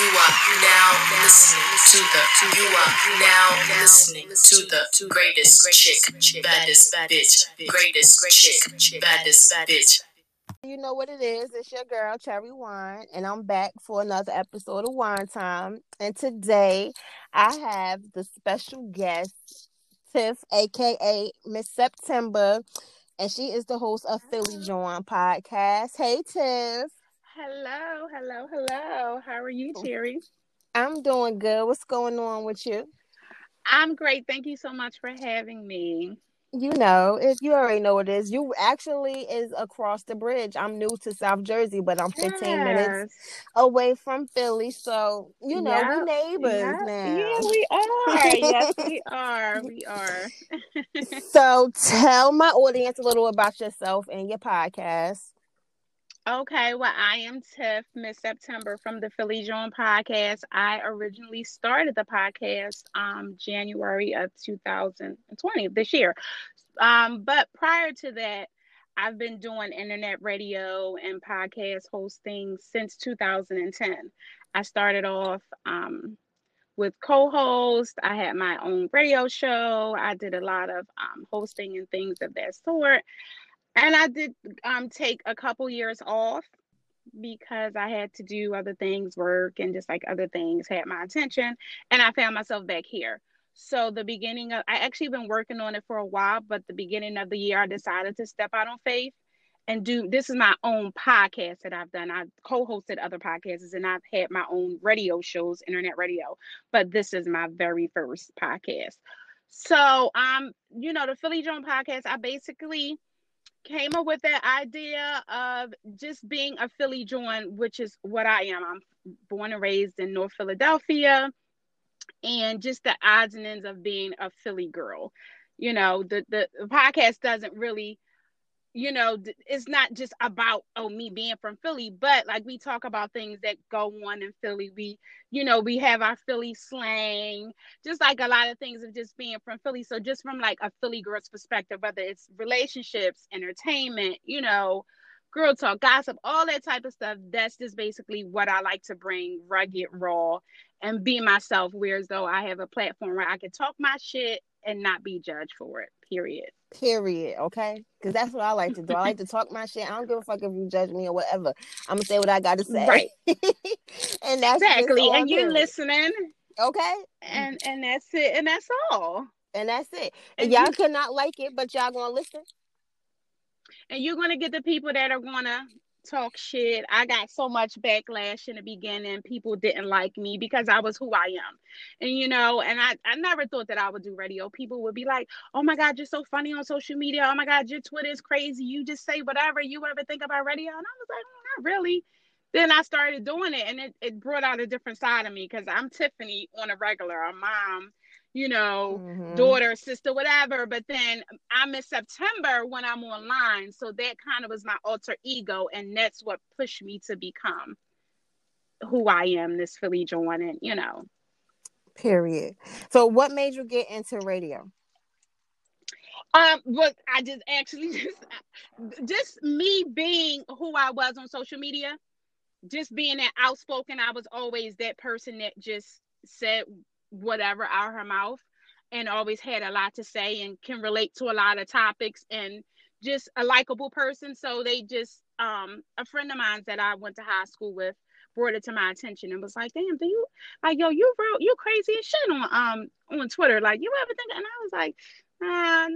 You are now listening to the. You are now listening to the greatest chick, baddest bitch, greatest chick, baddest bitch. You know what it is. It's your girl, Cherry Wine, and I'm back for another episode of Wine Time. And today I have the special guest, Tiff, aka Miss September, and she is the host of Philly Joint podcast. Hey, Tiff. Hello, hello, hello. How are you, oh, Cherry? I'm doing good. What's going on with you? I'm great. Thank you so much for having me. You know, if you already know what it is, you actually is across the bridge. I'm new to South Jersey, but I'm 15 Yes. minutes away from Philly. So, you know, we neighbors Yep. now. Yeah, we are. yes, we are. We are. So tell my audience a little about yourself and your podcast. Okay, well, I am Tiff, Miss September from the Philly Joint podcast. I originally started the podcast um January of 2020 this year. Um, but prior to that, I've been doing internet radio and podcast hosting since 2010. I started off um with co-host. I had my own radio show. I did a lot of um, hosting and things of that sort. And I did um, take a couple years off because I had to do other things, work and just like other things had my attention. And I found myself back here. So the beginning of I actually been working on it for a while, but the beginning of the year I decided to step out on faith and do this is my own podcast that I've done. I've co-hosted other podcasts and I've had my own radio shows, internet radio, but this is my very first podcast. So um, you know, the Philly Joint podcast, I basically came up with that idea of just being a Philly joint, which is what I am. I'm born and raised in North Philadelphia, and just the odds and ends of being a Philly girl. You know, the the, the podcast doesn't really, you know, it's not just about oh me being from Philly, but like we talk about things that go on in Philly. We, you know, we have our Philly slang, just like a lot of things of just being from Philly. So just from like a Philly girl's perspective, whether it's relationships, entertainment, you know, girl talk, gossip, all that type of stuff. That's just basically what I like to bring rugged, raw, and be myself. Whereas though I have a platform where I can talk my shit and not be judged for it. Period. Period. Okay, because that's what I like to do. I like to talk my shit. I don't give a fuck if you judge me or whatever. I'm gonna say what I gotta say. Right. and that's Exactly. And you good. listening, Okay. and and that's it, and that's all. And that's it. And And y'all you- could not like it, but y'all gonna listen. and you're gonna get the people that are gonna talk shit. I got so much backlash in the beginning. People didn't like me because I was who I am. And you know, and I, I never thought that I would do radio. People would be like, Oh my God, you're so funny on social media. Oh my God, your Twitter is crazy. You just say whatever you ever think about radio. And I was like, "Mm, not really. Then I started doing it and it, it brought out a different side of me because I'm Tiffany on a regular, a mom, you know, Mhm. daughter, sister, whatever. But then I'm in September when I'm online. So that kind of was my alter ego. And that's what pushed me to become who I am, this Philly Joint. And, you know, Period. So, what made you get into radio? um, but I just actually just, just me being who I was on social media, just being that outspoken, I was always that person that just said whatever out her mouth and always had a lot to say and can relate to a lot of topics and just a likable person. So they just um a friend of mine that I went to high school with brought it to my attention and was like, damn, do you like yo, you real you crazy as shit on um on Twitter. Like you ever think and I was like, uh,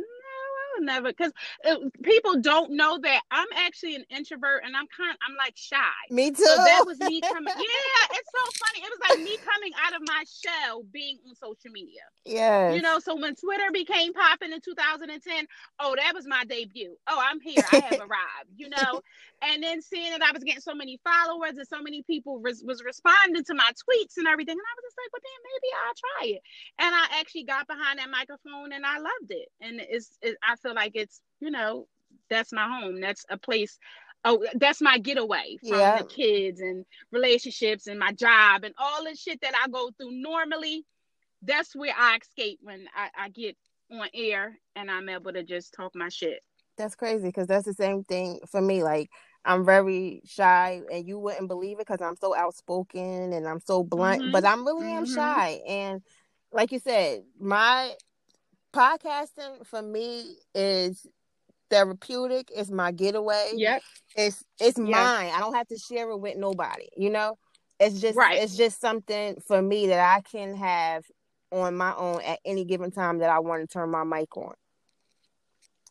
would never because uh, people don't know that I'm actually an introvert and I'm kind I'm like shy. Me too. So that was me coming. Yeah, it's so funny. It was like me coming out of my shell being on social media. Yeah. You know, so when Twitter became popping in 2010, oh, that was my debut. Oh, I'm here. I have arrived, you know? And then seeing that I was getting so many followers and so many people res- was responding to my tweets and everything. And I was just like, well, then maybe I'll try it. And I actually got behind that microphone and I loved it. And it's, it, I feel like it's, you know, that's my home. That's a place. Oh, that's my getaway from Yeah. the kids and relationships and my job and all the shit that I go through normally that's where I escape when I, I get on air and I'm able to just talk my shit. That's crazy because that's the same thing for me. Like I'm very shy, and you wouldn't believe it because I'm so outspoken and I'm so blunt. Mm-hmm. But I'm really mm-hmm. am shy, and like you said, my podcasting for me is therapeutic. It's my getaway. Yep. It's it's yep. mine. I don't have to share it with nobody. You know, it's just right. it's just something for me that I can have on my own at any given time that I want to turn my mic on.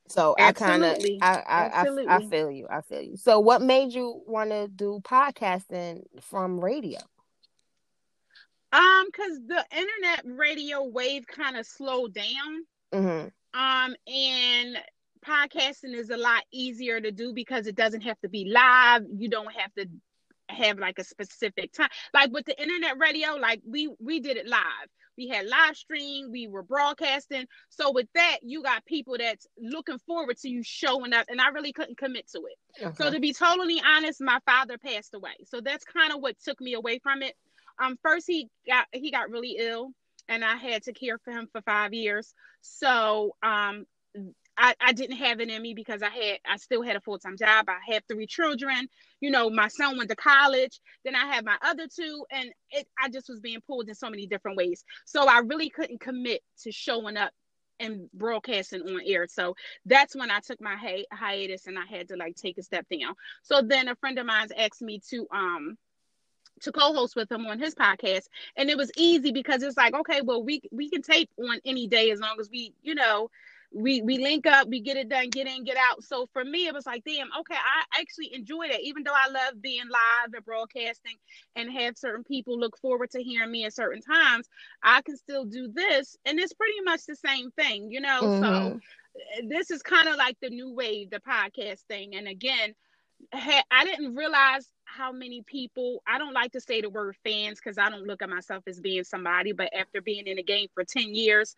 So Absolutely. I kind of I I, I I feel you. I feel you. So what made you want to do podcasting from radio? Um, because the internet radio wave kind of slowed down. Mm-hmm. Um, and podcasting is a lot easier to do because it doesn't have to be live. You don't have to have like a specific time. Like with the internet radio, like we we did it live. We had live stream, we were broadcasting. So with that, you got people that's looking forward to you showing up, and I really couldn't commit to it. Okay. So to be totally honest, my father passed away, so that's kind of what took me away from it. Um, first he got he got really ill, and I had to care for him for five years. So um, I, I didn't have it in me because I had I still had a full time job. I had three children. You know, my son went to college. Then I had my other two, and it I just was being pulled in so many different ways. So I really couldn't commit to showing up and broadcasting on air. So that's when I took my hi- hiatus and I had to like take a step down. So then a friend of mine asked me to um to co-host with him on his podcast and it was easy because it's like okay well we we can tape on any day as long as we you know we we link up, we get it done, get in, get out. So for me, it was like, damn, okay, I actually enjoy that. Even though I love being live and broadcasting and have certain people look forward to hearing me at certain times, I can still do this, and it's pretty much the same thing, you know. Mm-hmm. So this is kind of like the new wave, the podcast thing. And again, I didn't realize how many people I don't like to say the word fans because I don't look at myself as being somebody, but after being in the game for 10 years,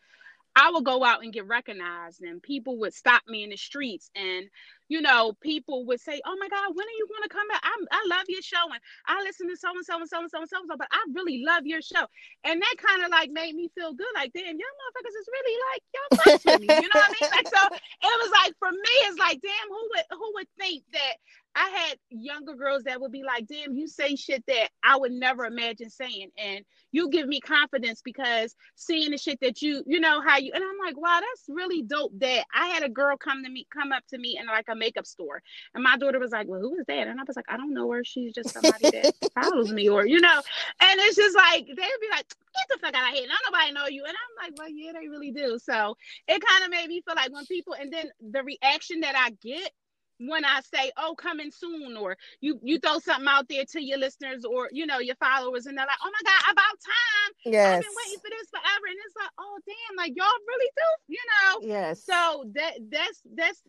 I would go out and get recognized, and people would stop me in the streets, and you know, people would say, "Oh my God, when are you going to come back? I, I love your show, and I listen to so and so and so and so and so and so, but I really love your show." And that kind of like made me feel good, like, damn, y'all motherfuckers is really like y'all fucks me, you know what I mean? Like, so it was like for me, it's like, damn, who would who would think that I had younger girls that would be like, damn, you say shit that I would never imagine saying. And you give me confidence because seeing the shit that you, you know, how you, and I'm like, wow, that's really dope that I had a girl come to me, come up to me in like a makeup store. And my daughter was like, well, who is that? And I was like, I don't know her. She's just somebody that follows me or, you know, and it's just like, they'd be like, get the fuck out of here. Nobody know you. And I'm like, well, yeah, they really do. So it kind of made me feel like when people, and then the reaction that I get when I say, "Oh, coming soon," or you you throw something out there to your listeners or you know your followers, and they're like, "Oh my god, about time! Yes, I've been waiting for this forever." And it's like, "Oh damn, like y'all really do," you know? Yes. So that that's that's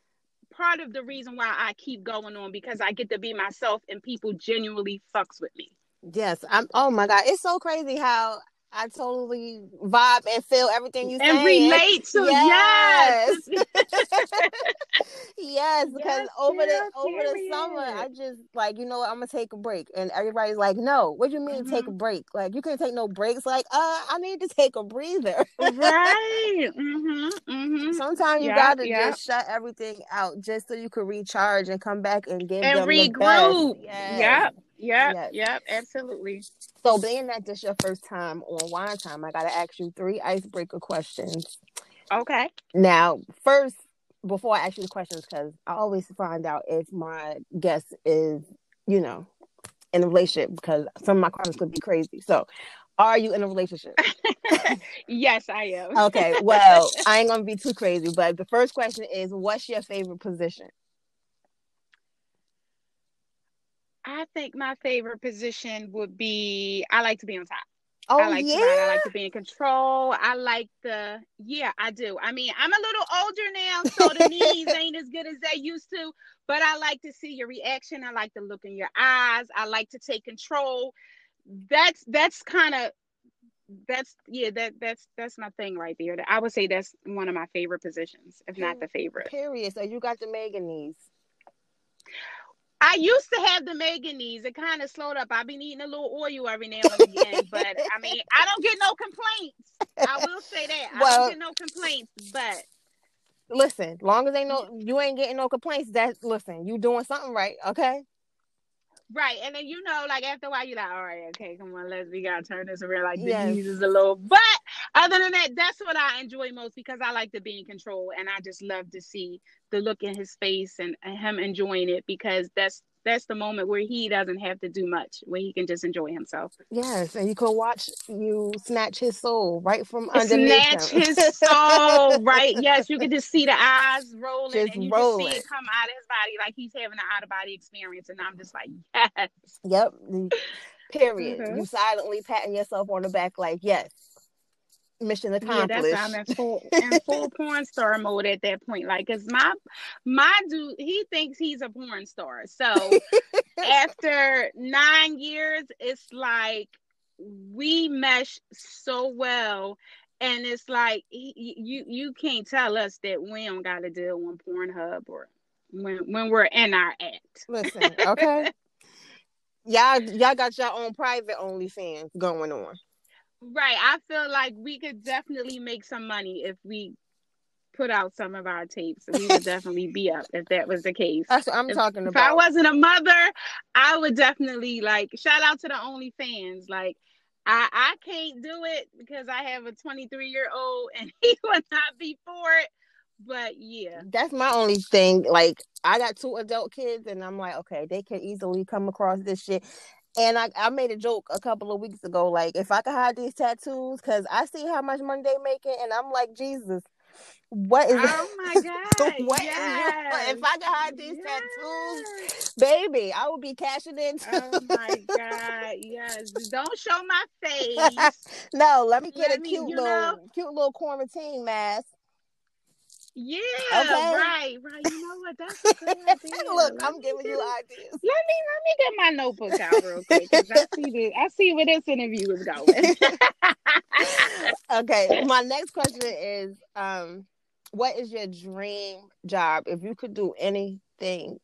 part of the reason why I keep going on because I get to be myself, and people genuinely fucks with me. Yes, I'm. Oh my god, it's so crazy how I totally vibe and feel everything you say and relate to. Yes, yes, yes because yes, over the over the summer, I just like you know what I'm gonna take a break, and everybody's like, "No, what do you mean mm-hmm. take a break? Like you can't take no breaks. Like, uh, I need to take a breather." right. Mm-hmm. Mm-hmm. Sometimes you gotta just shut everything out just so you can recharge and come back and give and them regroup. The best. Yes. Yep. Yep, yes. yep, absolutely. So, being that this is your first time on Wine Time, I gotta ask you three icebreaker questions. Okay. Now, first, before I ask you the questions, because I always find out if my guest is, you know, in a relationship, because some of my questions could be crazy. So, are you in a relationship? yes, I am. okay. Well, I ain't gonna be too crazy, but the first question is, what's your favorite position? I think my favorite position would be I like to be on top. Oh, I like yeah. to ride. I like to be in control. I like the yeah, I do. I mean, I'm a little older now, so the knees ain't as good as they used to. But I like to see your reaction. I like to look in your eyes. I like to take control. That's that's kind of that's yeah that that's that's my thing right there. I would say that's one of my favorite positions, if not the favorite. Period. So you got the Megan knees. I used to have the Megan knees. It kind of slowed up. I've been eating a little oil every now and again, but I mean, I don't get no complaints. I will say that. I don't get no complaints, but listen, long as ain't no you ain't getting no complaints, that listen, you doing something right, okay? Right, and then you know, like after a while, you're like, all right, okay, come on, let's we gotta turn this around. Like Yes. the uses a little, but other than that, that's what I enjoy most because I like to be in control, and I just love to see the look in his face and, and him enjoying it because that's that's the moment where he doesn't have to do much, where he can just enjoy himself. Yes, and you could watch you snatch his soul right from underneath Snatch him. his soul, right? Yes, you can just see the eyes rolling, Just and you rolling. just see it come out of his body like he's having an out of body experience, and I'm just like, yes. Yep. Period. Mhm. You silently patting yourself on the back like, yes, mission accomplished. Yeah, that's I'm in full in full porn star mode at that point. Like, cause my my dude, he thinks he's a porn star. So after nine years, it's like we mesh so well. And it's like he, you you can't tell us that we don't got to deal on Pornhub or when when we're in our act. Listen, okay. y'all, y'all got your own private OnlyFans going on. Right. I feel like we could definitely make some money if we put out some of our tapes. We would definitely be up if that was the case. That's what I'm If, talking about. if I wasn't a mother, I would definitely like shout out to the OnlyFans. Like I I can't do it because I have a 23 year old and he would not be for it. But yeah. That's my only thing. Like, I got two adult kids, and I'm like, okay, they can easily come across this shit. And I, I made a joke a couple of weeks ago, like, if I could hide these tattoos, because I see how much money they making, and I'm like, Jesus, what is Oh my god. What is yes. if I could hide these Yes. baby? I would be cashing in too. Oh my god, yes. Don't show my face. no, let me get a cute little, know? cute little quarantine mask. Yeah, Okay. right, right. You know what? That's a good idea. Look, Let I'm giving you ideas. Let me let me get my notebook out real quick 'cause I see this. I see where this interview is going. okay, my next question is um what is your dream job? If you could do anything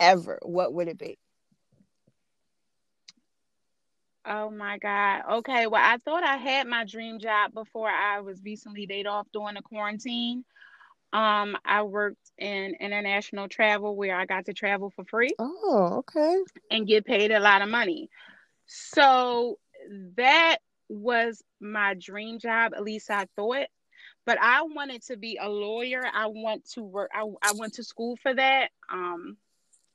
ever, what would it be? oh my god. Okay, well, I thought I had my dream job before I was recently laid off during the quarantine. Um, I worked in international travel where I got to travel for free. Oh, okay. and get paid a lot of money. So that was my dream job, at least I thought. But I wanted to be a lawyer. I want to work. I, I went to school for that. Um,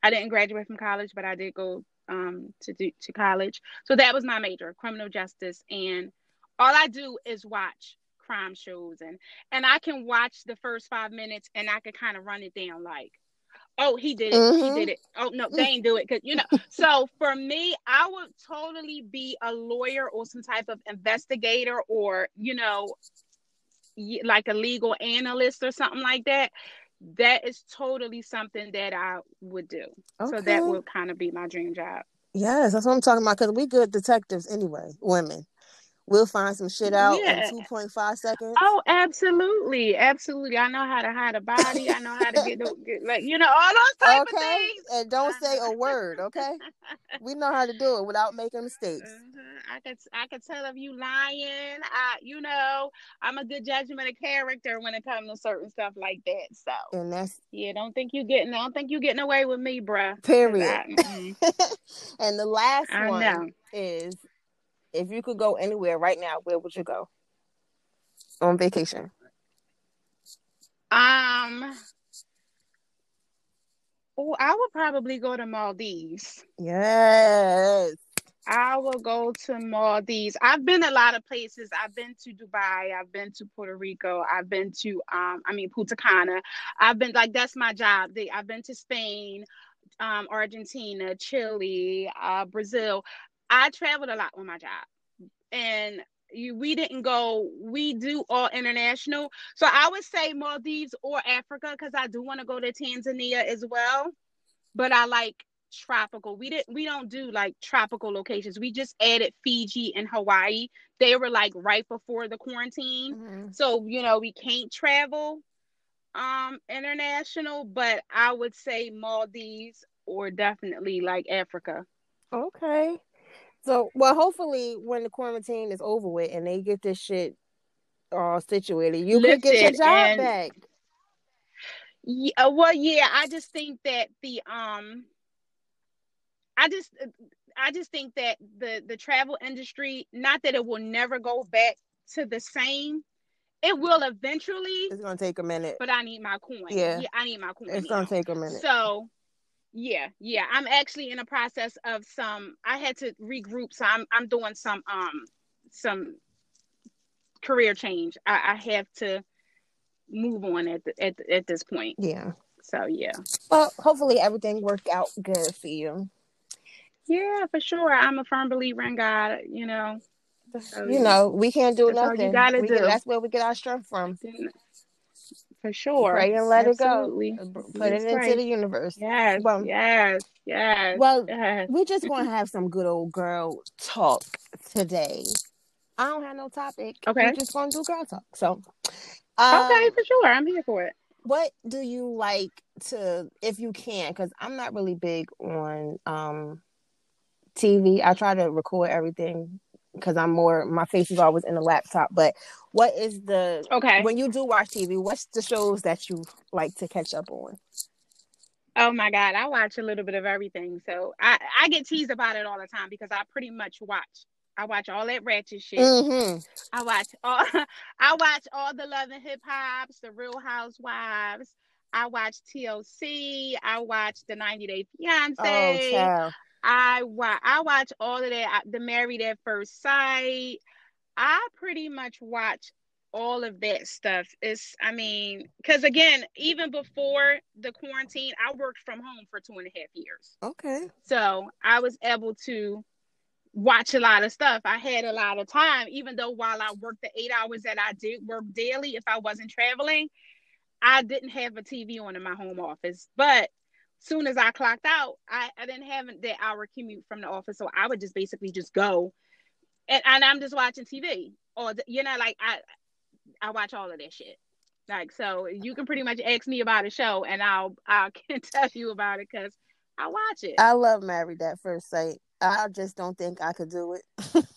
I didn't graduate from college, but I did go um, to do to college. So that was my major, criminal justice. And all I do is watch crime shows, and and I can watch the first five minutes, and I can kind of run it down like, oh, he did it, Mhm. he did it. Oh no, they ain't do it because you know. so for me, I would totally be a lawyer or some type of investigator, or you know, like a legal analyst or something like that. That is totally something that I would do. So that would kind of be my dream job. Yes, that's what I'm talking about. Because we good detectives anyway, women. We'll find some shit out Yeah. in 2.5 seconds. Oh, absolutely, absolutely. I know how to hide a body. I know how to get, the, get like you know all those type of okay. things. And don't say a word, okay? We know how to do it without making mistakes. Uh-huh. I could I could tell if you lying. I you know I'm a good judgment of character when it comes to certain stuff like that. So And that's yeah, don't think you getting I don't think you're getting away with me, bruh. period. I, mm-mm. and the last I one know. is if you could go anywhere right now, where would you go? On vacation. Um. Oh, I would probably go to Maldives. Yes. I will go to Maldives. I've been a lot of places. I've been to Dubai. I've been to Puerto Rico. I've been to um, I mean Punta Cana. I've been like that's my job. They, I've been to Spain, um, Argentina, Chile, uh, Brazil. I traveled a lot on my job, and you, we didn't go. We do all international. So I would say Maldives or Africa because I do want to go to Tanzania as well. But I like tropical. We didn't we don't do like tropical locations. We just added Fiji and Hawaii. They were like right before the quarantine. Mhm. So, you know, we can't travel um international, but I would say Maldives or definitely like Africa. Okay. So, well, hopefully, when the quarantine is over with and they get this shit all situated, you could get your job and- back. Yeah, well, yeah, I just think that the um I just I just think that the the travel industry, not that it will never go back to the same. It will eventually. It's gonna take a minute. But I need my coin. Yeah. yeah I need my coin. It's now. gonna take a minute. So, yeah, yeah, I'm actually in a process of some. I had to regroup, so I'm I'm doing some um some career change. I, I have to move on at the, at at this point. yeah. So yeah, Well, hopefully everything worked out good for you. yeah, for sure. I'm a firm believer in God. You know, So, you know, we can't do That's all you nothing. We do. that's where we get our strength from. For sure. Pray and let Absolutely. it go. Put Let's it into the universe. Yes, Well- yes, yes. Well, yes. We're just gonna have some good old girl talk today. I don't have no topic. Okay. We're just gonna do girl talk. So, um, okay, for sure. I'm here for it. what do you like to if you can because i'm not really big on um tv i try to record everything because i'm more my face is always in the laptop but what is the Okay. when you do watch tv what's the shows that you like to catch up on Oh my God, I watch a little bit of everything. So I, I get teased about it all the time because I pretty much watch. I watch all that ratchet shit. mm-hmm. I watch all I watch all the Love and Hip Hops, the Real Housewives. I watch TLC. I watch the 90 Day Fiance. oh I watch I watch all of that. The Married at First Sight. I pretty much watch all of that stuff. It's I mean, because again, even before the quarantine, I worked from home for two and a half years. okay So I was able to watch a lot of stuff. I had a lot of time, even though while I worked the eight hours that I did work daily, if I wasn't traveling, I didn't have a TV on in my home office. But soon as I clocked out, I, I didn't have that hour commute from the office. So I would just basically just go and, and I'm just watching TV. Or you know, like I I watch all of that shit. Like so you can pretty much ask me about a show and I'll I can tell you about it because I watch it. i love married at first sight i just don't think i could do it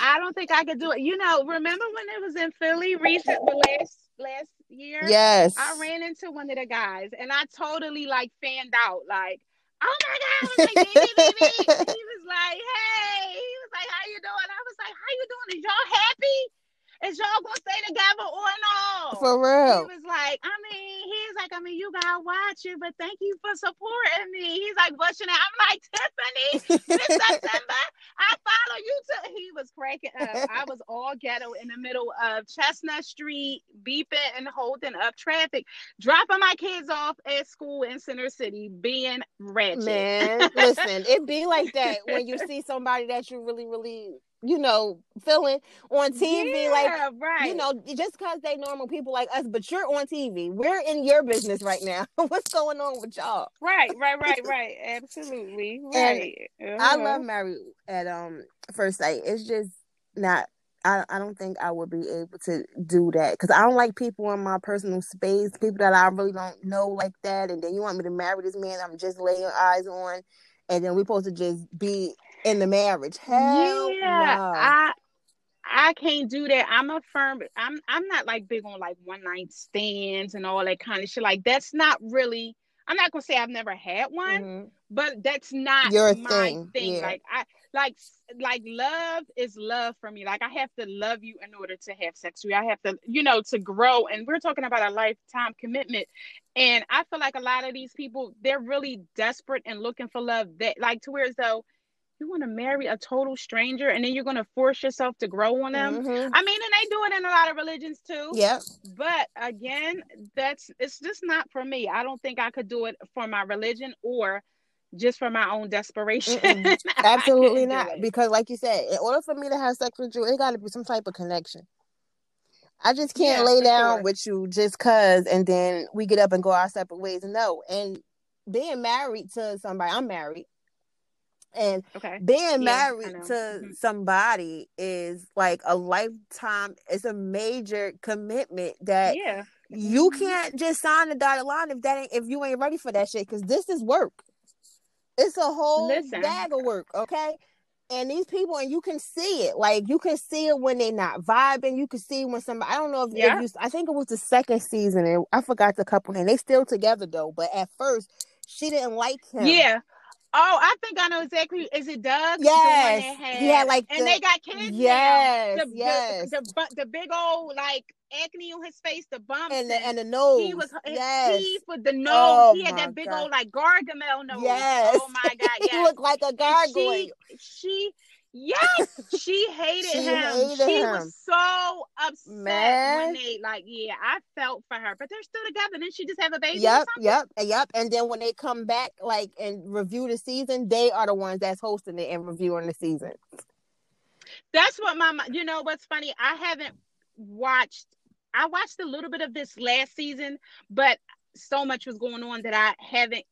I don't think I could do it. You know, remember when it was in Philly recent the last last year? yes I ran into one of the guys and I totally like fanned out, like, oh my god, I was like, baby, baby. He was like, hey, he was like, how you doing? I was like, how you doing? Is y'all happy? Is y'all gonna stay together or no? for real. he was like, I mean, he's like, I mean, you gotta watch it, but thank you for supporting me. He's like, what's your name? I'm like, Tiffany, Miss September. I follow you too. He was cracking up. I was all ghetto in the middle of Chestnut Street, beeping and holding up traffic, dropping my kids off at school in Center City, being ratchet. Man, listen, it be like that when you see somebody that you really, really, you know, feeling on TV. Like, right. you know, just because they normal people like us, but you're on TV. We're in your business right now. What's going on with y'all? right, right, right, right. Absolutely. Right. I Uh-huh. love Married at um first sight. It's just not. I, I don't think I would be able to do that because I don't like people in my personal space, people that I really don't know like that. And then you want me to marry this man I'm just laying eyes on, and then we're supposed to just be in the marriage. Hell yeah, no. I I can't do that. I'm a firm. I'm I'm not like big on like one night stands and all that kind of shit. Like that's not really. I'm not gonna say I've never had one, Mhm. but that's not Your my thing, thing. yeah. Like I like like love is love for me. Like I have to love you in order to have sex with you. I have to, you know, to grow. And we're talking about a lifetime commitment. And I feel like a lot of these people, they're really desperate and looking for love that like to where as though you want to marry a total stranger and then you're gonna force yourself to grow on them. Mhm. I mean, and they do it in a lot of religions too. Yep. But again, that's it's just not for me. I don't think I could do it for my religion or just for my own desperation. Absolutely not. Because, like you said, in order for me to have sex with you, it got to be some type of connection. I just can't Yeah, lay down sure. with you just cause, and then we get up and go our separate ways. No, and being married to somebody, I'm married, and Okay. being I married to Mhm. somebody is like a lifetime. It's a major commitment that Yeah. you Mhm. can't just sign the dotted line if that ain't if you ain't ready for that shit because this is work it's a whole Listen. bag of work okay and these people and you can see it like you can see it when they're not vibing you can see when somebody i don't know if, if Yeah. you i think it was the second season and i forgot the couple and they still together though but at first she didn't like him Yeah. Oh, I think I know exactly. Is it Doug? Yes. Had, had, like, and the- they got kids. Yes. The, yes. The, the, the big old like acne on his face, the bumps, and the and the nose. he was his yes. teeth with the nose. Oh, he had that big God. old like gargamel nose. Yes. Oh my god. he looked like a gargoyle. She, she, yes, she hated She him. hated she him. was so upset Man. when they like, yeah, I felt for her, but they're still together. Didn't she just have a baby? Yep, yep, yep. And then when they come back, like and review the season, they are the ones that's hosting it and reviewing the season. That's what my, you know, what's funny? I haven't watched. I watched a little bit of this last season, but so much was going on that I haven't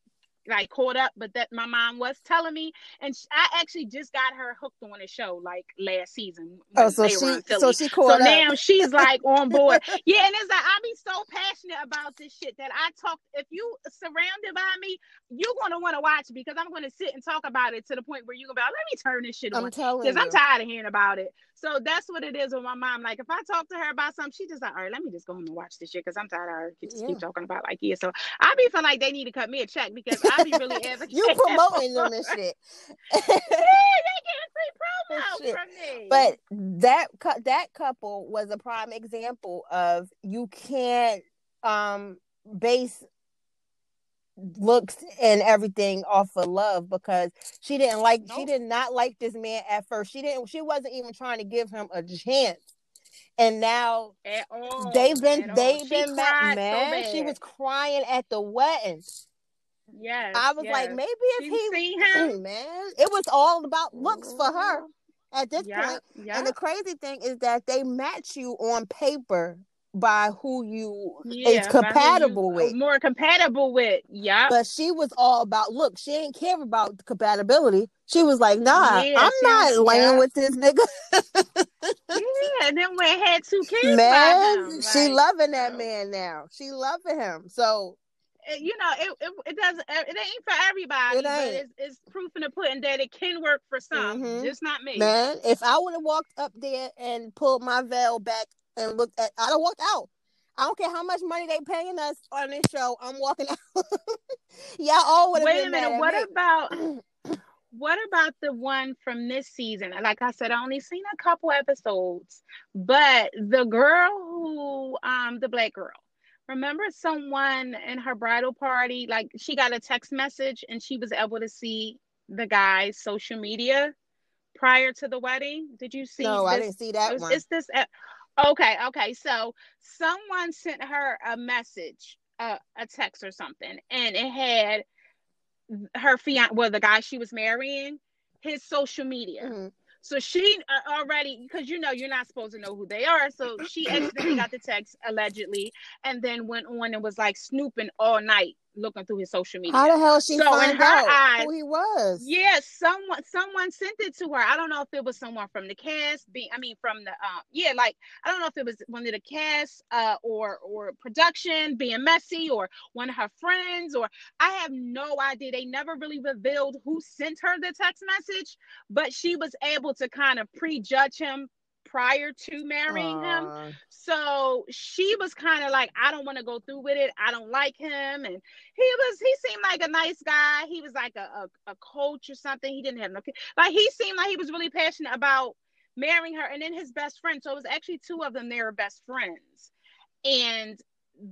like caught up. But that my mom was telling me, and sh- I actually just got her hooked on the show like last season. Oh, so she so she So caught up. So now she's like on board. Yeah, and it's like I be so passionate about this shit that I talk. If you surrounded by me, you're gonna want to watch because I'm gonna sit and talk about it to the point where you're gonna be like, let me turn this shit on I'm telling because. I'm tired of hearing about it. So that's what it is with my mom. Like if I talk to her about something, she just like, all right, let me just go home and watch this shit because I'm tired of her just Yeah. keep talking about like yeah. So I be feeling like they need to cut me a check because I be really advocating. you promoting them and shit. yeah, they getting free promo from me. But that that couple was a prime example of you can't um base looks and everything off of love because she didn't like she did not like this man at first. She didn't she wasn't even trying to give him a chance. And now at all, they've been they've been cried met, so man. she was crying at the wedding. Yes, I was like, yes. maybe She if he seen him. man, it was all about looks for her mm-hmm. at this point. And the crazy thing is that they match you on paper by who you yeah, is compatible you- with. more compatible with. Yeah, But she was all about look. She didn't care about compatibility. She was like, nah, Yeah, I'm not was- laying yeah. with this nigga. yeah. And then it had two kids, man, him, she like, loving that so- man now. She loving him. So you know, it, it it doesn't it ain't for everybody, It but it's, it's proof in the pudding that it can work for some, Mhm. just not me. man, if I would have walked up there and pulled my veil back and looked at, I don't walk out. I don't care how much money they paying us on this show. I'm walking out. Y'all all would have Wait been a minute, at what me. about what about the one from this season? Like I said, I only seen a couple episodes, but the girl who, um, the black girl, remember someone in her bridal party, like she got a text message and she was able to see the guy's social media prior to the wedding. Did you see? no, I didn't see that It's, one. it's this. Okay, okay. So someone sent her a message, uh, a text or something, and it had her fiance, well, the guy she was marrying, his social media. Mhm. So she uh, already, because you know you're not supposed to know who they are. So she accidentally got the text allegedly, and then went on and was like snooping all night looking through his social media. How the hell she So find her out eyes- who he was? Yeah, someone someone sent it to her. I don't know if it was someone from the cast, being I mean from the um yeah, like I don't know if it was one of the cast uh or or production being messy or one of her friends or I have no idea. They never really revealed who sent her the text message, but she was able to kind of prejudge him prior to marrying him. So she was kind of like, I don't want to go through with it. I don't like him. And he was, he seemed like a nice guy. He was like a, a, a coach or something. He didn't have no, kid. like, he seemed like he was really passionate about marrying her. And then his best friend. So it was actually two of them. They were best friends. And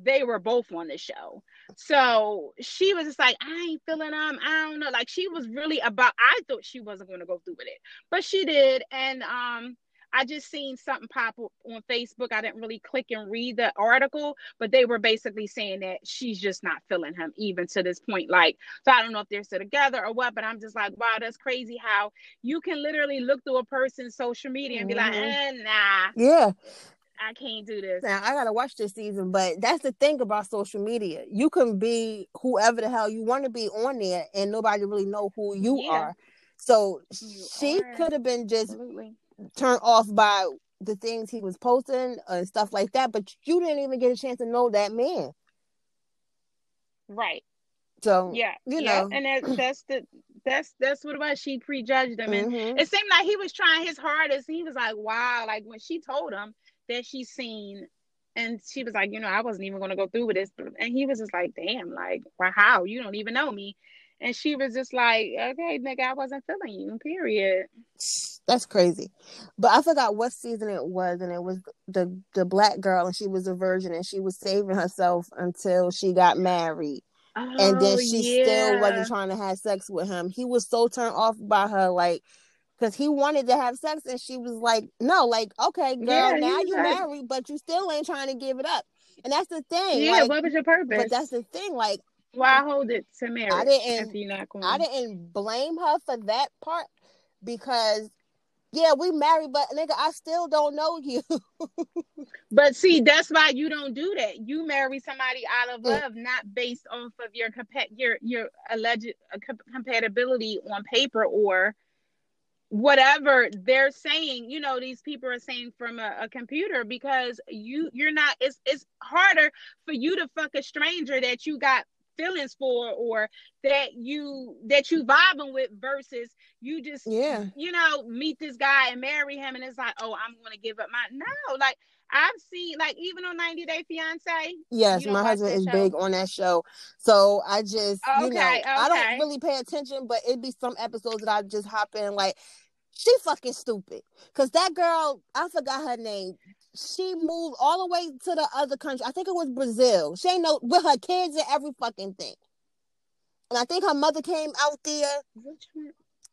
they were both on the show. So she was just like, I ain't feeling them. I don't know. Like she was really about, I thought she wasn't going to go through with it, but she did. And, um, I just seen something pop up on Facebook. I didn't really click and read the article, but they were basically saying that she's just not feeling him even to this point. Like, so I don't know if they're still together or what, but I'm just like, wow, that's crazy how you can literally look through a person's social media and be like, Mhm. eh, nah, Yeah. I can't do this. Now I gotta watch this season, but that's the thing about social media. You can be whoever the hell you want to be on there, and nobody really know who you Yeah. are. So You she could have been just Absolutely. Turned off by the things he was posting and stuff like that, but you didn't even get a chance to know that man. Right. So Yeah. you yeah. know. And that, that's the that's that's what it was. She prejudged him and mhm. it seemed like he was trying his hardest. He was like, wow, like when she told him that she seen and she was like, you know, I wasn't even gonna go through with this. And he was just like, damn, like, wow, how? You don't even know me. And she was just like, okay, nigga, I wasn't feeling you, period. That's crazy. But I forgot what season it was, and it was the the black girl, and she was a virgin, and she was saving herself until she got married. Oh, and then oh, she yeah. still wasn't trying to have sex with him. He was so turned off by her, like, because he wanted to have sex, and she was like, "No, like, okay, girl, Yeah, now you was like- married, but you still ain't trying to give it up." And that's the thing, Yeah, like, what was your purpose? but that's the thing, like, Why hold it to marriage didn't- not going? I didn't blame her for that part because, yeah, we married, but nigga, I still don't know you. But see, that's why you don't do that. You marry somebody out of Mm. love, not based off of your compa- your your alleged uh, compatibility on paper or whatever they're saying. You know, these people are saying from a, a computer because you you're not. It's it's harder for you to fuck a stranger that you got feelings for or that you that you vibing with versus you just yeah, you know, meet this guy and marry him, and it's like, oh, I'm gonna give up my no. Like I've seen, like even on 90 Day Fiance. yes, my husband is show? big on that show, so I just, you know, Okay, I don't really pay attention, but it'd be some episodes that I just hop in, like, she fucking stupid, cause that girl, I forgot her name. She moved all the way to the other country. I think it was Brazil. She ain't no with her kids and every fucking thing. And I think her mother came out there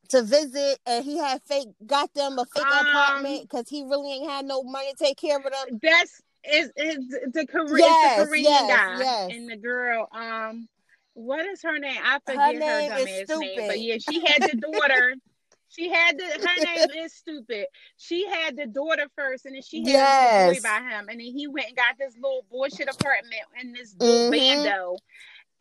to visit, and he had fake got them a fake Um, apartment because he really ain't had no money to take care of them. That's is is the Korean, Yes, the Korean yes, guy yes. and the girl. Um, what is her name? I Her forget her, name is dumbass name. But yeah, she had the daughter. She had the her name is stupid. She had the daughter first, and then she had Yes. boy by him, and then he went and got this little bullshit apartment in this Mhm. bando.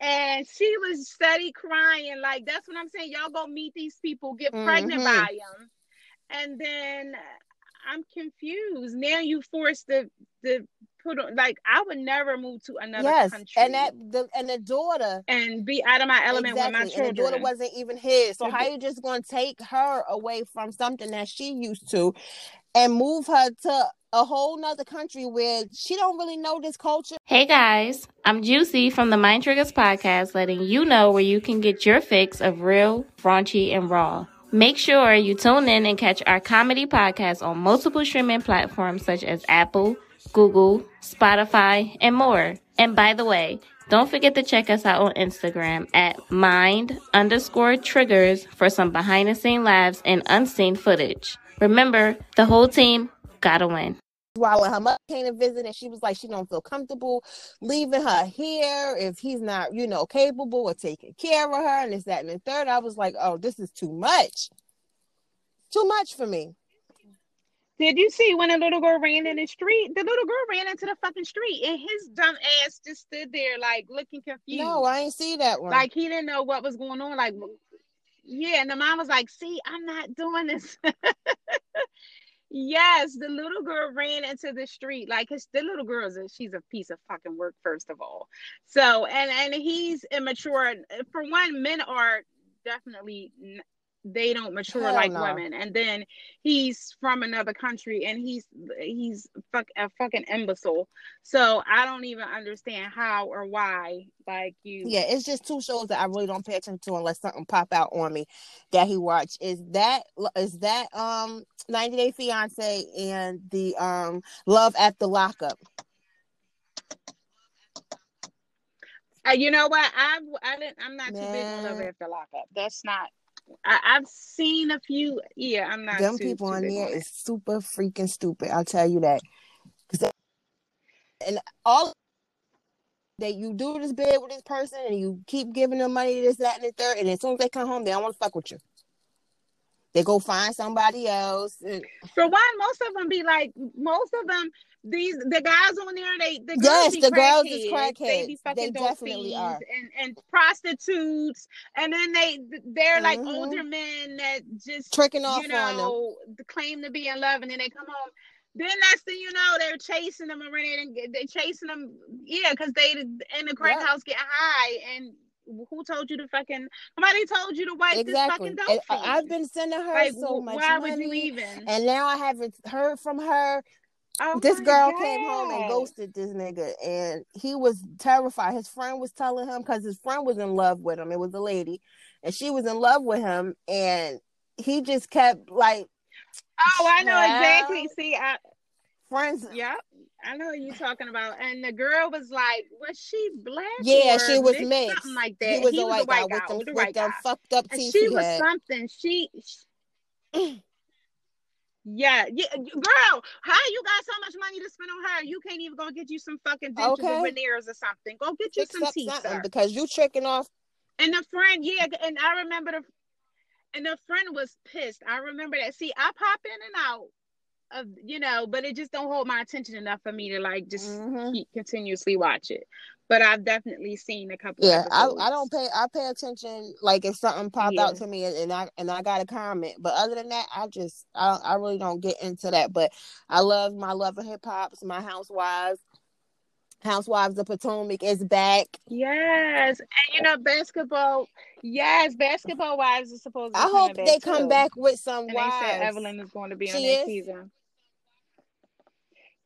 And she was steady crying, like that's what I'm saying. Y'all go meet these people, get pregnant Mhm. by them, and then I'm confused. Now you force the to put on like I would never move to another yes, country and that the and the daughter and be out of my element exactly, with my and the daughter wasn't even his. So The how mm-hmm. you just gonna take her away from something that she used to, and move her to a whole nother country where she don't really know this culture? Hey guys, I'm Juicy from the Mind Triggers podcast, letting you know where you can get your fix of real, raunchy, and raw. Make sure you tune in and catch our comedy podcast on multiple streaming platforms such as Apple, Google, Spotify, and more. And by the way, don't forget to check us out on Instagram at mind underscore triggers for some behind the scene lives and unseen footage. Remember, the whole team gotta win. While her mother came to visit, and she was like, she don't feel comfortable leaving her here if he's not, you know, capable of taking care of her, and this, that, and the third. I was like, oh, this is too much, too much for me. Did you see when a little girl ran in the street? The little girl ran into the fucking street, and his dumb ass just stood there like looking confused. No, I ain't see that one. like he didn't know what was going on. Like, yeah, and the mom was like, "See, I'm not doing this." yes, the little girl ran into the street. Like, cause the little girl is a, she's a piece of fucking work, first of all. So, and and he's immature. For one, men are definitely. They don't mature Hell like no. women, and then he's from another country, and he's he's fuck a fucking imbecile. So I don't even understand how or why. Like you, yeah, it's just two shows that I really don't pay attention to unless something pop out on me that he watched. Is that is that um 90 Day Fiance and the um Love at the Lockup? Uh, you know what? I've I didn't. I'm not too big on Love Man. After Lockup. That's not. I, I've seen a few. Yeah, I'm not. Them too, people too on there on is super freaking stupid. I'll tell you that. And all that you do this bid with this person and you keep giving them money, this, that, and the third, and as soon as they come home, they don't want to fuck with you. They go find somebody else. and- For one, most of them be like. Most of them. These the guys on there. They the girls Yes, the girls is They be crackheads. fucking They definitely are. And and prostitutes. And then they they're like Mhm. older men that just Tricking off you on them. know claim to be in love, and then they come home. Then next thing you know, they're chasing them running and get- they chasing them. Yeah, because they in the crack house get high and. Who told you to fucking? Nobody told you to wipe Exactly. this fucking And dope I've been sending her Like, so much why money, would you even? and now I haven't heard from her. Oh this girl came home and ghosted this nigga, and he was terrified. His friend was telling him because his friend was in love with him. It was a lady, and she was in love with him, and he just kept like. Oh, I know exactly. See, I Friends, yep, I know what you're talking about. And the girl was like, was she black? yeah, she was mixed? mixed. something like that. He was a white guy with guy, them, with a with white them guy. fucked up And teeth she was had. something. She. Yeah, yeah, girl. How you got so much money to spend on her? You can't even go get you some fucking dentures Okay. or veneers or something. Go get you Fix some teeth, sir. because you tricking off. And the friend, yeah, and I remember the, and the friend was pissed. I remember that. See, I pop in and out of, you know, but it just don't hold my attention enough for me to like just Mhm. keep continuously watch it. But I've definitely seen a couple. Yeah, I. I don't pay I pay attention like if something popped Yeah. out to me and, and I and I got a comment. But other than that, I just I I really don't get into that. But I love my love of hip hops, my housewives. Housewives of Potomac is back. Yes, and you know basketball. Yes, basketball wives is supposed. to I hope they come back with some And wives. they said Evelyn is going to be on She next is? season.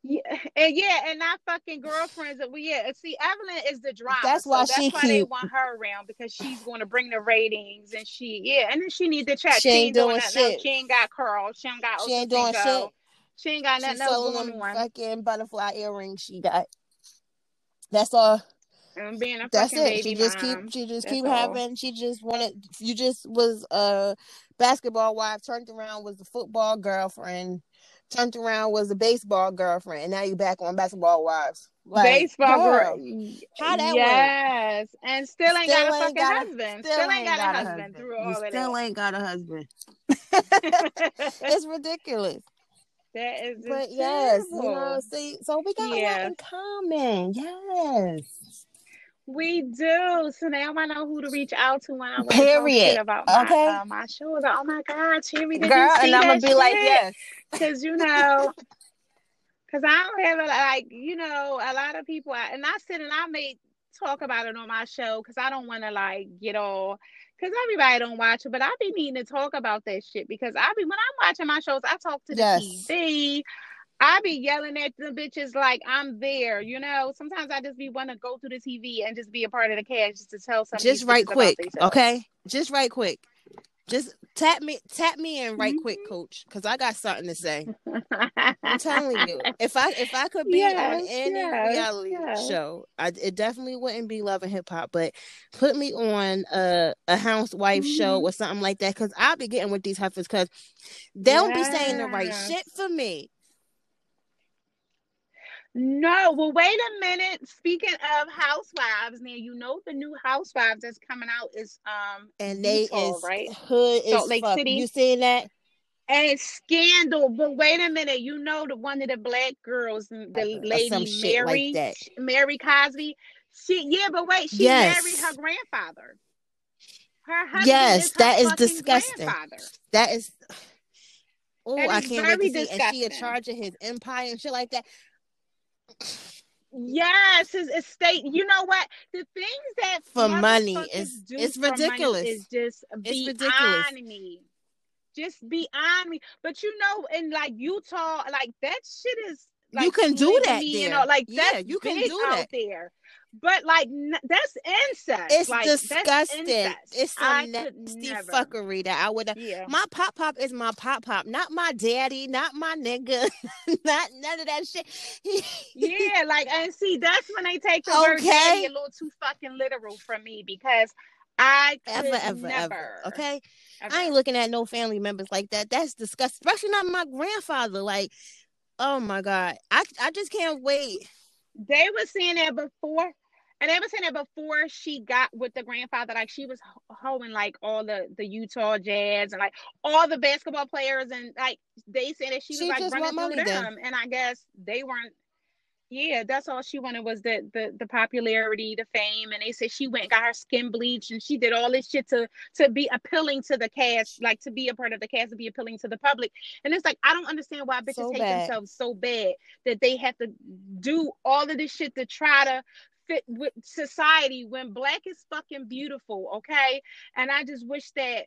Yeah, and yeah, and not fucking girlfriends. That we yeah, see, Evelyn is the drama. That's so why that's she why they want her around because she's going to bring the ratings, and she, yeah, and then she need to chat. She ain't doing else. shit. She ain't got Carl. She ain't got. She ain't doing shit. She ain't got nothing else going on. fucking butterfly earrings she got. That's all. And being a That's fucking it. She just mom. keep she just That's keep all. having she just wanted you just was a basketball wife, turned around was a football girlfriend, turned around was a baseball girlfriend, and now you're back on basketball wives. Like, Baseball girl, girl. how that work? yes. And still ain't got a fucking got a- husband. Still, ain't got, a husband, through You all of still that. ain't got a husband. it's ridiculous. that is just But yes, you know, see, so we got a lot in common. Yes. We do. So now I know who to reach out to when I want to Period. talk shit about my, Okay. uh, my shows. Oh my God, Cherry, did Girl, you see and I'm gonna be like, shit? yes. Because, you know, because I don't have, a, like, you know, a lot of people, I, and I sit and I may talk about it on my show because I don't want to, like, get all, because everybody don't watch it, but I be needing to talk about that shit because I be, when I'm watching my shows, I talk to the Yes. TV. I be yelling at the bitches like I'm there, you know. Sometimes I just be want to go through the TV and just be a part of the cast just to tell some just right quick, okay? Just right quick. Just tap me, tap me in right Mm-hmm. quick, coach, because I got something to say. I'm telling you, if I if I could be on Yes, any yes, reality yes. show, I, it definitely wouldn't be Love and Hip Hop, but put me on a a housewife show Mhm. or something like that, because I'll be getting with these heifers, because they don't be saying the right shit for me. No, well, wait a minute. Speaking of housewives, now you know the new housewives that's coming out is um And they Utah, is right? hood Salt Lake fuck. City. You seen that? And scandal, but wait a minute. You know the one of the black girls, the Or lady shit like Mary, that. Mary Cosby. She yeah, but wait, she Yes. married her grandfather. Her husband Yes, is her that is disgusting. That is. Oh, I can't wait to see. And she in charge of his empire and shit like that. Yes, his estate. You know what? The things that For money is- it's ridiculous. Is just It's beyond ridiculous. me. Just beyond me. But you know, in like Utah, like that shit is. Like You can do that and there. all, like Yeah, you can big do out that. there. But like that's incest. It's like, disgusting. incest. It's some nasty fuckery that I would. Yeah. My pop pop is my pop pop, not my daddy, not my nigga, not none of that shit. yeah, like and see, that's when they take the word Okay. daddy a little too fucking literal for me because I ever, ever, never. ever. Okay, ever. I ain't looking at no family members like that. That's disgusting, especially not my grandfather. Like, oh my god, I I just can't wait. they were saying that before and they were saying that before she got with the grandfather like she was hoeing like all the the utah jazz and like all the basketball players and like they said that she was like running through then. them and i guess they weren't yeah that's all she wanted was the, the the popularity the fame and they said she went and got her skin bleached and she did all this shit to to be appealing to the cast like to be a part of the cast to be appealing to the public and it's like i don't understand why bitches So hate bad. themselves so bad that they have to do all of this shit to try to fit with society when black is fucking beautiful okay and i just wish that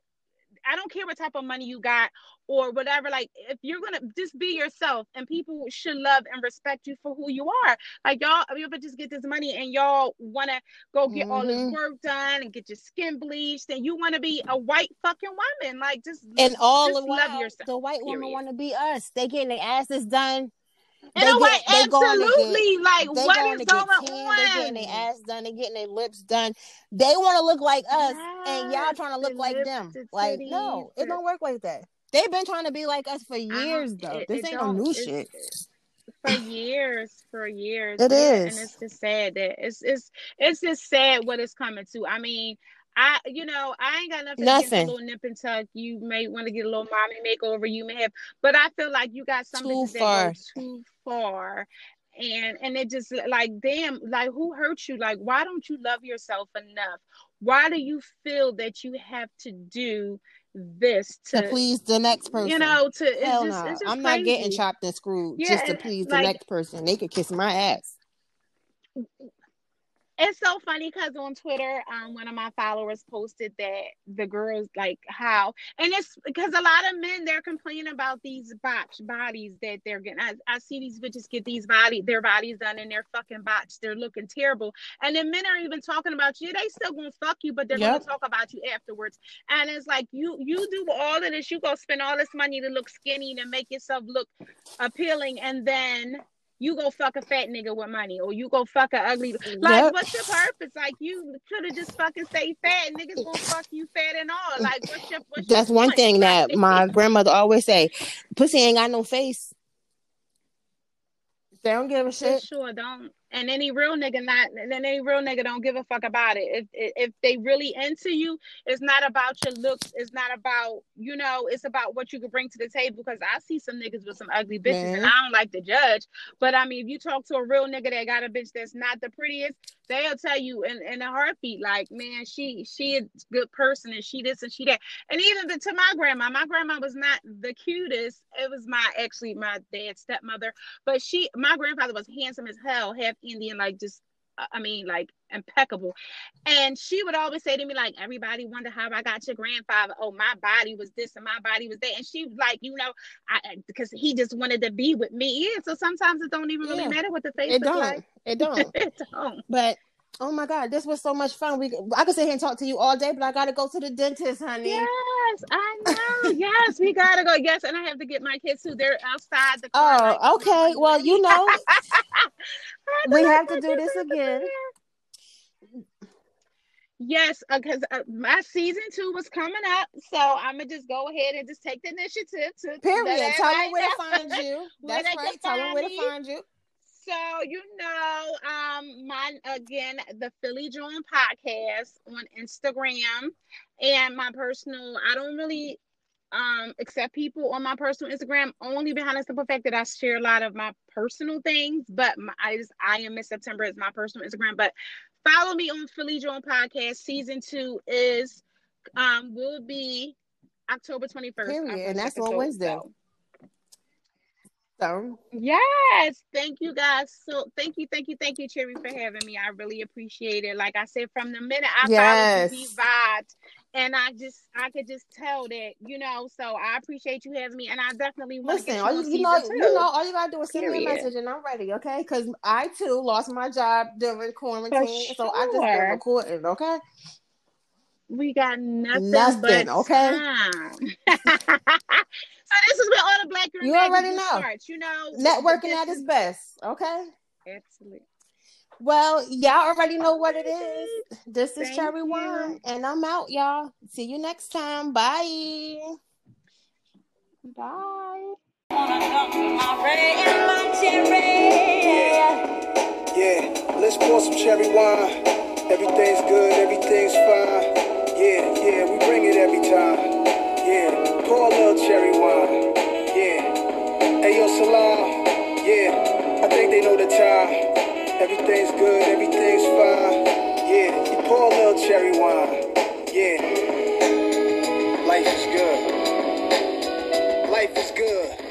I don't care what type of money you got or whatever. Like, if you're gonna just be yourself, and people should love and respect you for who you are. Like y'all, you ever just get this money and y'all want to go get mm-hmm. all this mm-hmm. work done and get your skin bleached, and you want to be a white fucking woman. Like, just and all just the while, love yourself. The white period. woman want to be us. They getting their asses done they get, way, they absolutely. Get, like, what is going on? They getting their ass done. They're getting their lips done. They want to look like us, yes, and y'all trying to look like them. Like, no, it don't work like that. They've been trying to be like us for years, though. It, this it ain't no new shit. For years, for years, it is, and it's just sad that it's it's it's just sad what it's coming to. I mean, I, you know, I ain't got nothing, nothing. a little nip and tuck. You may want to get a little mommy makeover. You may have, but I feel like you got something too far. too far. And and it just like damn, like who hurt you? Like why don't you love yourself enough? Why do you feel that you have to do this to, to please the next person? You know, to Hell it's just, no. it's I'm crazy. not getting chopped and screwed yeah, just to please like, the next person. They could kiss my ass it's so funny because on Twitter, um, one of my followers posted that the girls like how, and it's because a lot of men they're complaining about these botched bodies that they're getting. I, I see these bitches get these body their bodies done and they're fucking botched. They're looking terrible, and then men are even talking about you. They still gonna fuck you, but they're yep. gonna talk about you afterwards. And it's like you you do all of this. You go spend all this money to look skinny to make yourself look appealing, and then you go fuck a fat nigga with money or you go fuck a ugly like yep. what's the purpose like you could have just fucking stay fat niggas gonna fuck you fat and all mm, like what's your what's that's your one point? thing that my grandmother always say pussy ain't got no face they don't give a shit. sure, don't. And any real nigga not, and then any real nigga don't give a fuck about it. If if they really into you, it's not about your looks. It's not about you know. It's about what you can bring to the table. Because I see some niggas with some ugly bitches, Man. and I don't like to judge. But I mean, if you talk to a real nigga that got a bitch that's not the prettiest, they'll tell you in, in a heartbeat, like, man, she she a good person, and she this and she that. And even to my grandma, my grandma was not the cutest. It was my actually my dad's stepmother, but she my grandfather was handsome as hell, half Indian, like just I mean, like impeccable. And she would always say to me, like, everybody wonder how I got your grandfather. Oh, my body was this and my body was that. And she was like, you know, I because he just wanted to be with me. Yeah. So sometimes it don't even really yeah. matter what the face it don't. Like. It don't. it don't. But Oh my God, this was so much fun. We I could sit here and talk to you all day, but I gotta go to the dentist, honey. Yes, I know. yes, we gotta go. Yes, and I have to get my kids too. They're outside the car. Oh, okay. Well, you know, we have to do this again. Yes, because uh, uh, my season two was coming up, so I'm gonna just go ahead and just take the initiative to. Period. Tell them where to find you. That's right. Tell them where to find you. So you know, um, my again the Philly Joint podcast on Instagram and my personal. I don't really um accept people on my personal Instagram only behind the simple fact that I share a lot of my personal things. But my, I just I am Miss September is my personal Instagram. But follow me on Philly Joint podcast. Season two is um will be October 21st. And that's on Wednesday. So. So yes, thank you guys. So thank you, thank you, thank you, Cherry, for having me. I really appreciate it. Like I said, from the minute I yes. followed you, vibed, and I just I could just tell that you know. So I appreciate you having me, and I definitely want listen. All you, you know, two. you know, all you gotta do is send me a message, and I'm ready. Okay, because I too lost my job during quarantine, sure. so I just been recording. Okay. We got nothing, nothing okay. So this is where all the black girls you already know. Starts, you know, networking at its best. Okay. Excellent. Well, y'all already know what it is. This is Thank Cherry Wine, and I'm out, y'all. See you next time. Bye. Bye. Yeah, let's pour some cherry wine. Everything's good, everything's fine. Yeah, yeah, we bring it every time. Oh, pour a little cherry wine. Yeah. Hey, yo, Salam. Yeah. I think they know the time. Everything's good, everything's fine. Yeah. You pour a little cherry wine. Yeah. Life is good. Life is good.